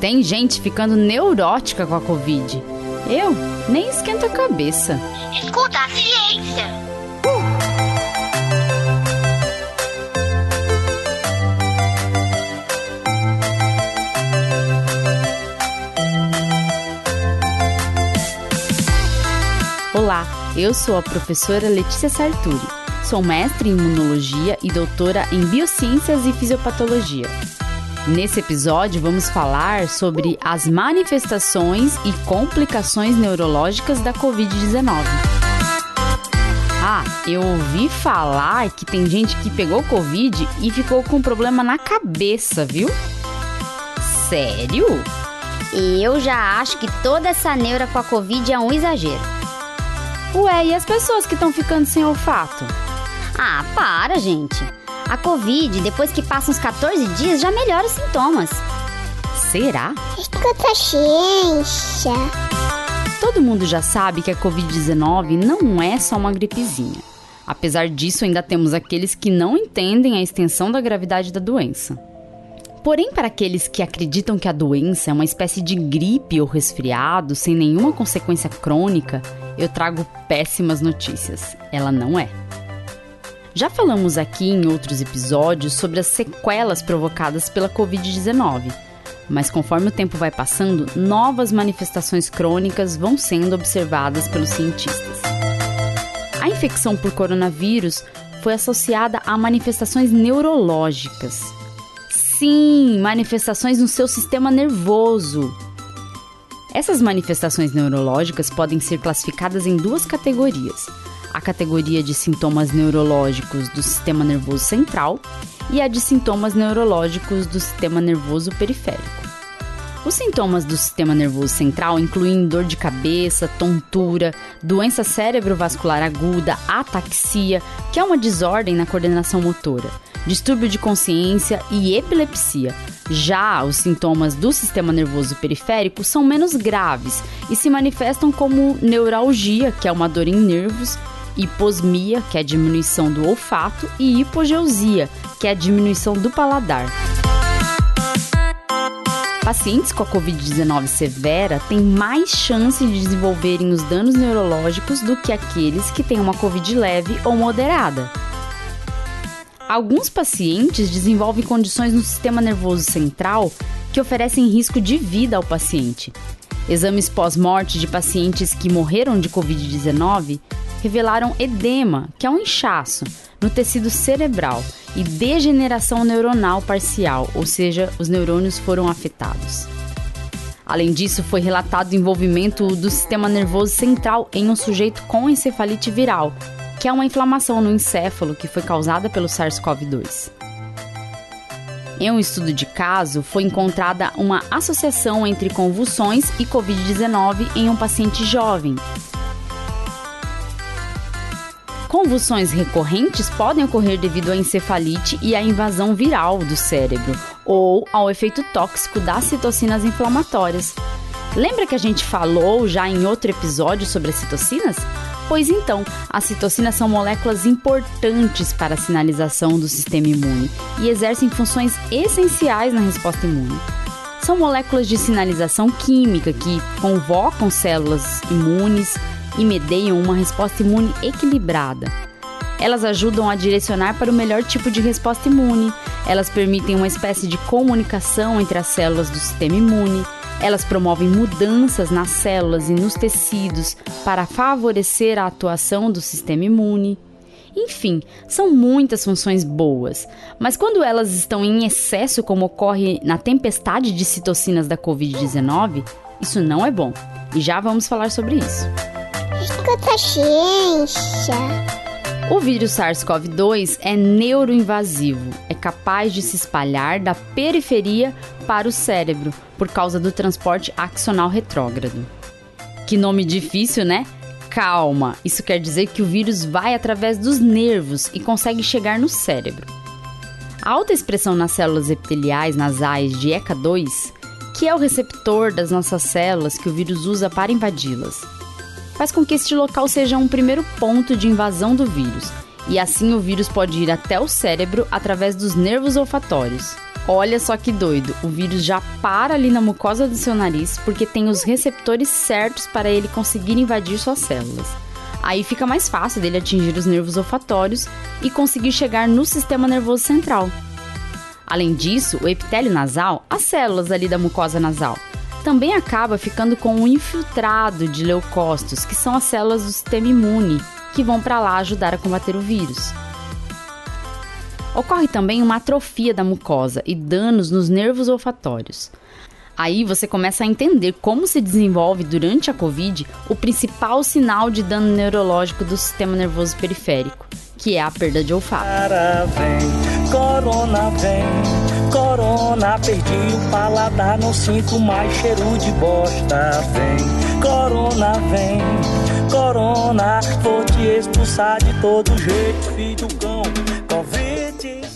Tem gente ficando neurótica com a Covid. Eu nem esquento a cabeça. Escuta a ciência. Olá, eu sou a professora Letícia Sarturi. Sou mestre em imunologia e doutora em biociências e fisiopatologia. Nesse episódio, vamos falar sobre as manifestações e complicações neurológicas da Covid-19. Ah, eu ouvi falar que tem gente que pegou Covid e ficou com problema na cabeça, viu? Sério? Eu já acho que toda essa neura com a Covid é um exagero. Ué, e as pessoas que estão ficando sem olfato? Ah, para, gente. A Covid, depois que passa uns 14 dias, já melhora os sintomas. Será? Escuta a ciência. Todo mundo já sabe que a Covid-19 não é só uma gripezinha. Apesar disso, ainda temos aqueles que não entendem a extensão da gravidade da doença. Porém, para aqueles que acreditam que a doença é uma espécie de gripe ou resfriado sem nenhuma consequência crônica, eu trago péssimas notícias. Ela não é. Já falamos aqui em outros episódios sobre as sequelas provocadas pela Covid-19, mas conforme o tempo vai passando, novas manifestações crônicas vão sendo observadas pelos cientistas. A infecção por coronavírus foi associada a manifestações neurológicas. Sim, manifestações no seu sistema nervoso. Essas manifestações neurológicas podem ser classificadas em duas categorias a categoria de sintomas neurológicos do sistema nervoso central e a de sintomas neurológicos do sistema nervoso periférico. Os sintomas do sistema nervoso central incluem dor de cabeça, tontura, doença cerebrovascular aguda, ataxia, que é uma desordem na coordenação motora, distúrbio de consciência e epilepsia. Já os sintomas do sistema nervoso periférico são menos graves e se manifestam como neuralgia, que é uma dor em nervos, hiposmia, que é a diminuição do olfato, e hipogeusia, que é a diminuição do paladar. Pacientes com a Covid-19 severa têm mais chance de desenvolverem os danos neurológicos do que aqueles que têm uma Covid leve ou moderada. Alguns pacientes desenvolvem condições no sistema nervoso central que oferecem risco de vida ao paciente. Exames pós-morte de pacientes que morreram de Covid-19 revelaram edema, que é um inchaço, no tecido cerebral e degeneração neuronal parcial, ou seja, os neurônios foram afetados. Além disso, foi relatado o envolvimento do sistema nervoso central em um sujeito com encefalite viral, que é uma inflamação no encéfalo que foi causada pelo SARS-CoV-2. Em um estudo de caso, foi encontrada uma associação entre convulsões e Covid-19 em um paciente jovem, Convulsões recorrentes podem ocorrer devido à encefalite e à invasão viral do cérebro ou ao efeito tóxico das citocinas inflamatórias. Lembra que a gente falou já em outro episódio sobre as citocinas? Pois então, as citocinas são moléculas importantes para a sinalização do sistema imune e exercem funções essenciais na resposta imune. São moléculas de sinalização química que convocam células imunes, e medeiam uma resposta imune equilibrada. Elas ajudam a direcionar para o melhor tipo de resposta imune, elas permitem uma espécie de comunicação entre as células do sistema imune, elas promovem mudanças nas células e nos tecidos para favorecer a atuação do sistema imune. Enfim, são muitas funções boas, mas quando elas estão em excesso, como ocorre na tempestade de citocinas da Covid-19, isso não é bom. E já vamos falar sobre isso. Escuta a ciência. O vírus SARS-CoV-2 é neuroinvasivo, é capaz de se espalhar da periferia para o cérebro por causa do transporte axonal retrógrado. Que nome difícil, né? Calma, isso quer dizer que o vírus vai através dos nervos e consegue chegar no cérebro. A alta expressão nas células epiteliais nasais de ECA2, que é o receptor das nossas células que o vírus usa para invadi-las, faz com que este local seja um primeiro ponto de invasão do vírus, e assim o vírus pode ir até o cérebro através dos nervos olfatórios, Olha só que doido, o vírus já para ali na mucosa do seu nariz porque tem os receptores certos para ele conseguir invadir suas células. Aí fica mais fácil dele atingir os nervos olfatórios e conseguir chegar no sistema nervoso central. Além disso, o epitélio nasal, as células ali da mucosa nasal, também acaba ficando com um infiltrado de leucócitos, que são as células do sistema imune, que vão para lá ajudar a combater o vírus. Ocorre também uma atrofia da mucosa e danos nos nervos olfatórios. Aí você começa a entender como se desenvolve durante a Covid o principal sinal de dano neurológico do sistema nervoso periférico, que é a perda de olfato. Vem, corona vem, corona, perdi o paladar, não sinto mais cheiro de bosta. Vem, corona vem, corona, vou te expulsar de todo jeito, filho cão.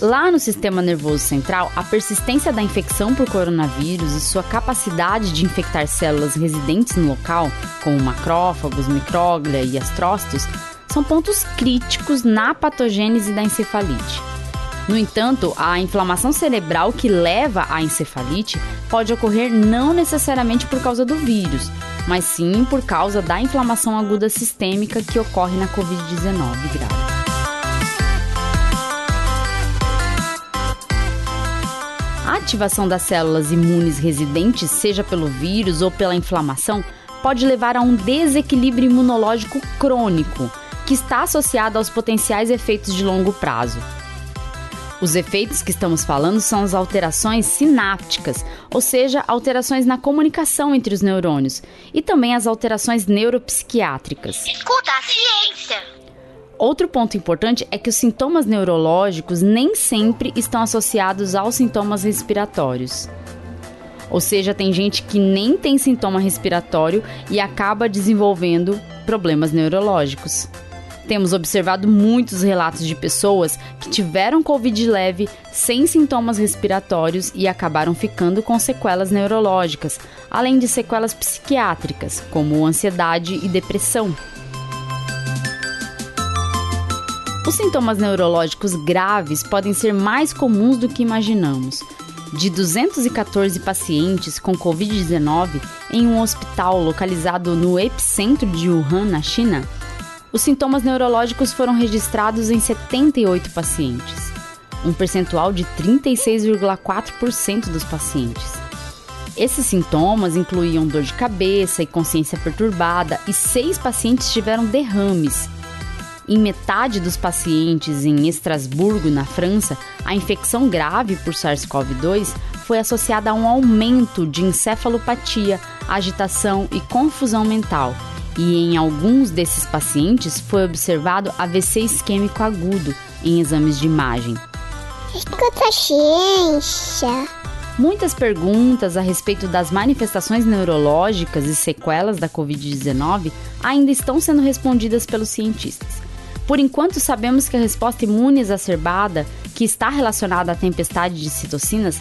Lá no sistema nervoso central, a persistência da infecção por coronavírus e sua capacidade de infectar células residentes no local, como macrófagos, micróglia e astrócitos, são pontos críticos na patogênese da encefalite. No entanto, a inflamação cerebral que leva à encefalite pode ocorrer não necessariamente por causa do vírus, mas sim por causa da inflamação aguda sistêmica que ocorre na Covid-19 grave. A ativação das células imunes residentes, seja pelo vírus ou pela inflamação, pode levar a um desequilíbrio imunológico crônico, que está associado aos potenciais efeitos de longo prazo. Os efeitos que estamos falando são as alterações sinápticas, ou seja, alterações na comunicação entre os neurônios, e também as alterações neuropsiquiátricas. Escuta a ciência! Outro ponto importante é que os sintomas neurológicos nem sempre estão associados aos sintomas respiratórios. Ou seja, tem gente que nem tem sintoma respiratório e acaba desenvolvendo problemas neurológicos. Temos observado muitos relatos de pessoas que tiveram Covid leve sem sintomas respiratórios e acabaram ficando com sequelas neurológicas, além de sequelas psiquiátricas, como ansiedade e depressão. Os sintomas neurológicos graves podem ser mais comuns do que imaginamos. De 214 pacientes com Covid-19 em um hospital localizado no epicentro de Wuhan, na China, os sintomas neurológicos foram registrados em 78 pacientes, um percentual de 36,4% dos pacientes. Esses sintomas incluíam dor de cabeça e consciência perturbada, e seis pacientes tiveram derrames em metade dos pacientes em Estrasburgo, na França, a infecção grave por SARS-CoV-2 foi associada a um aumento de encefalopatia, agitação e confusão mental. E em alguns desses pacientes foi observado AVC isquêmico agudo em exames de imagem. Escuta ciência. Muitas perguntas a respeito das manifestações neurológicas e sequelas da Covid-19 ainda estão sendo respondidas pelos cientistas. Por enquanto, sabemos que a resposta imune exacerbada, que está relacionada à tempestade de citocinas,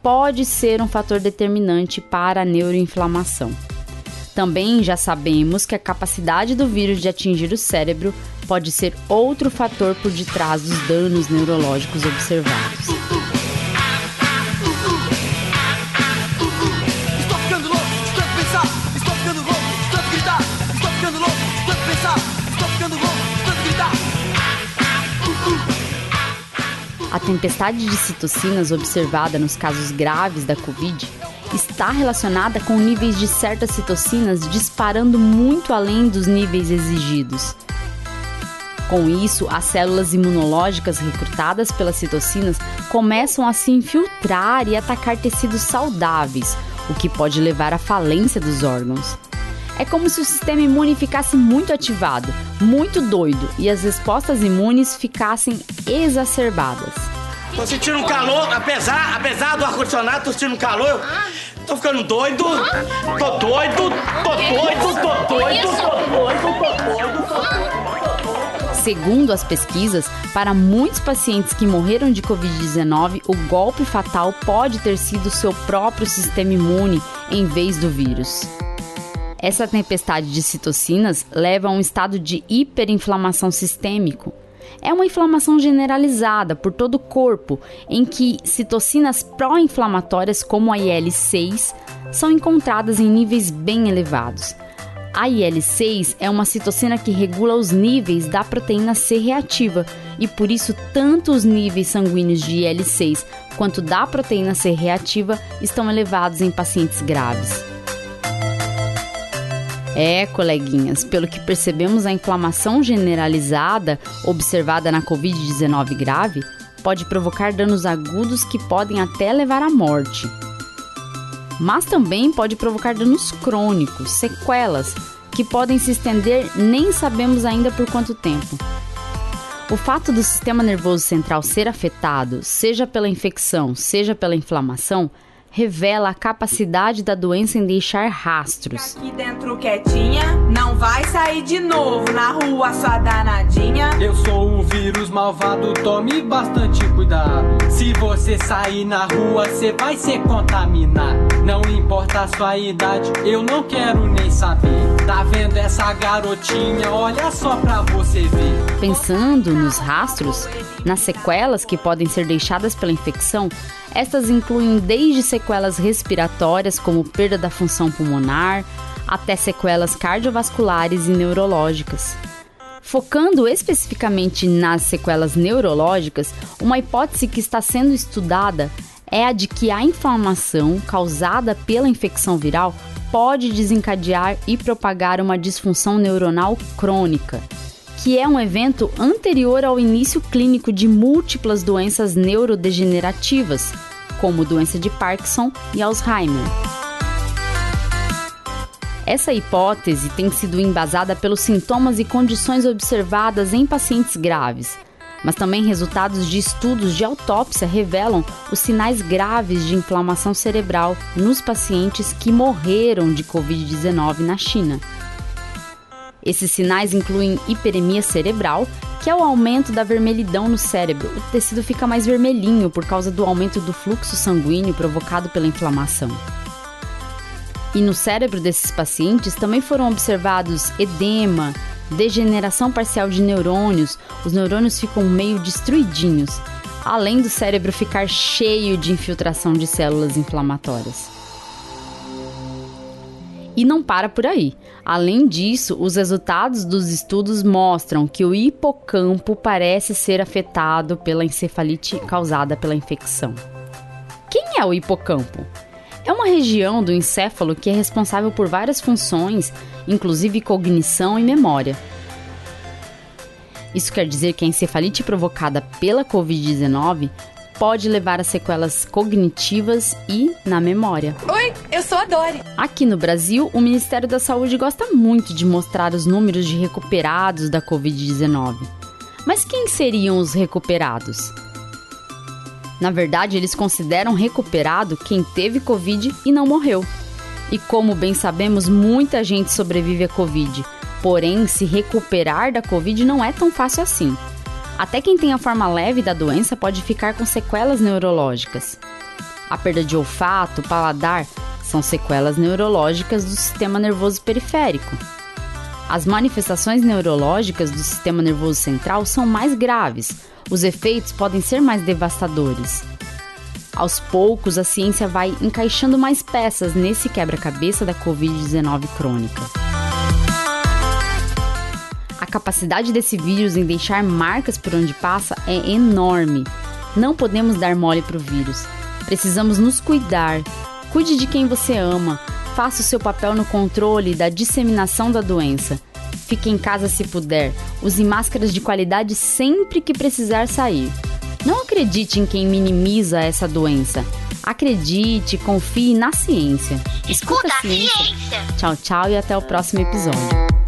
pode ser um fator determinante para a neuroinflamação. Também já sabemos que a capacidade do vírus de atingir o cérebro pode ser outro fator por detrás dos danos neurológicos observados. A tempestade de citocinas observada nos casos graves da Covid está relacionada com níveis de certas citocinas disparando muito além dos níveis exigidos. Com isso, as células imunológicas recrutadas pelas citocinas começam a se infiltrar e atacar tecidos saudáveis, o que pode levar à falência dos órgãos. É como se o sistema imune ficasse muito ativado, muito doido e as respostas imunes ficassem exacerbadas. Tô sentindo um calor, apesar, apesar do ar-condicionado, tô sentindo um calor. Tô ficando doido, tô doido, tô doido, tô doido, tô doido, tô doido, tô doido. Segundo as pesquisas, para muitos pacientes que morreram de Covid-19, o golpe fatal pode ter sido seu próprio sistema imune em vez do vírus. Essa tempestade de citocinas leva a um estado de hiperinflamação sistêmico. É uma inflamação generalizada por todo o corpo, em que citocinas pró-inflamatórias como a IL-6 são encontradas em níveis bem elevados. A IL-6 é uma citocina que regula os níveis da proteína C reativa e por isso tanto os níveis sanguíneos de IL-6 quanto da proteína C reativa estão elevados em pacientes graves. É, coleguinhas, pelo que percebemos, a inflamação generalizada observada na Covid-19 grave pode provocar danos agudos que podem até levar à morte. Mas também pode provocar danos crônicos, sequelas, que podem se estender nem sabemos ainda por quanto tempo. O fato do sistema nervoso central ser afetado, seja pela infecção, seja pela inflamação, revela a capacidade da doença em deixar rastros. Aqui dentro quietinha, não vai sair de novo na rua sua danadinha. Eu sou o vírus malvado, tome bastante cuidado. Se você sair na rua, você vai se contaminar. Não importa a sua idade, eu não quero nem saber. Tá vendo essa garotinha? Olha só pra você ver. Pensando nos rastros, nas sequelas que podem ser deixadas pela infecção, estas incluem desde sequelas respiratórias, como perda da função pulmonar, até sequelas cardiovasculares e neurológicas. Focando especificamente nas sequelas neurológicas, uma hipótese que está sendo estudada é a de que a inflamação causada pela infecção viral pode desencadear e propagar uma disfunção neuronal crônica, que é um evento anterior ao início clínico de múltiplas doenças neurodegenerativas, como doença de Parkinson e Alzheimer. Essa hipótese tem sido embasada pelos sintomas e condições observadas em pacientes graves, mas também resultados de estudos de autópsia revelam os sinais graves de inflamação cerebral nos pacientes que morreram de Covid-19 na China. Esses sinais incluem hiperemia cerebral, que é o aumento da vermelhidão no cérebro. O tecido fica mais vermelhinho por causa do aumento do fluxo sanguíneo provocado pela inflamação. E no cérebro desses pacientes também foram observados edema, degeneração parcial de neurônios, os neurônios ficam meio destruidinhos, além do cérebro ficar cheio de infiltração de células inflamatórias. E não para por aí. Além disso, os resultados dos estudos mostram que o hipocampo parece ser afetado pela encefalite causada pela infecção. Quem é o hipocampo? É uma região do encéfalo que é responsável por várias funções, inclusive cognição e memória. Isso quer dizer que a encefalite provocada pela Covid-19 pode levar a sequelas cognitivas e na memória. Oi, eu sou a Dori. Aqui no Brasil, o Ministério da Saúde gosta muito de mostrar os números de recuperados da Covid-19. Mas quem seriam os recuperados? Na verdade, eles consideram recuperado quem teve Covid e não morreu. E como bem sabemos, muita gente sobrevive à Covid. Porém, se recuperar da Covid não é tão fácil assim. Até quem tem a forma leve da doença pode ficar com sequelas neurológicas. A perda de olfato, paladar são sequelas neurológicas do sistema nervoso periférico. As manifestações neurológicas do sistema nervoso central são mais graves, os efeitos podem ser mais devastadores. Aos poucos, a ciência vai encaixando mais peças nesse quebra-cabeça da Covid-19 crônica. A capacidade desse vírus em deixar marcas por onde passa é enorme. Não podemos dar mole para o vírus. Precisamos nos cuidar. Cuide de quem você ama. Faça o seu papel no controle da disseminação da doença. Fique em casa se puder. Use máscaras de qualidade sempre que precisar sair. Não acredite em quem minimiza essa doença. Acredite, confie na ciência. Escuta, Escuta a ciência. ciência. Tchau, tchau e até o próximo episódio.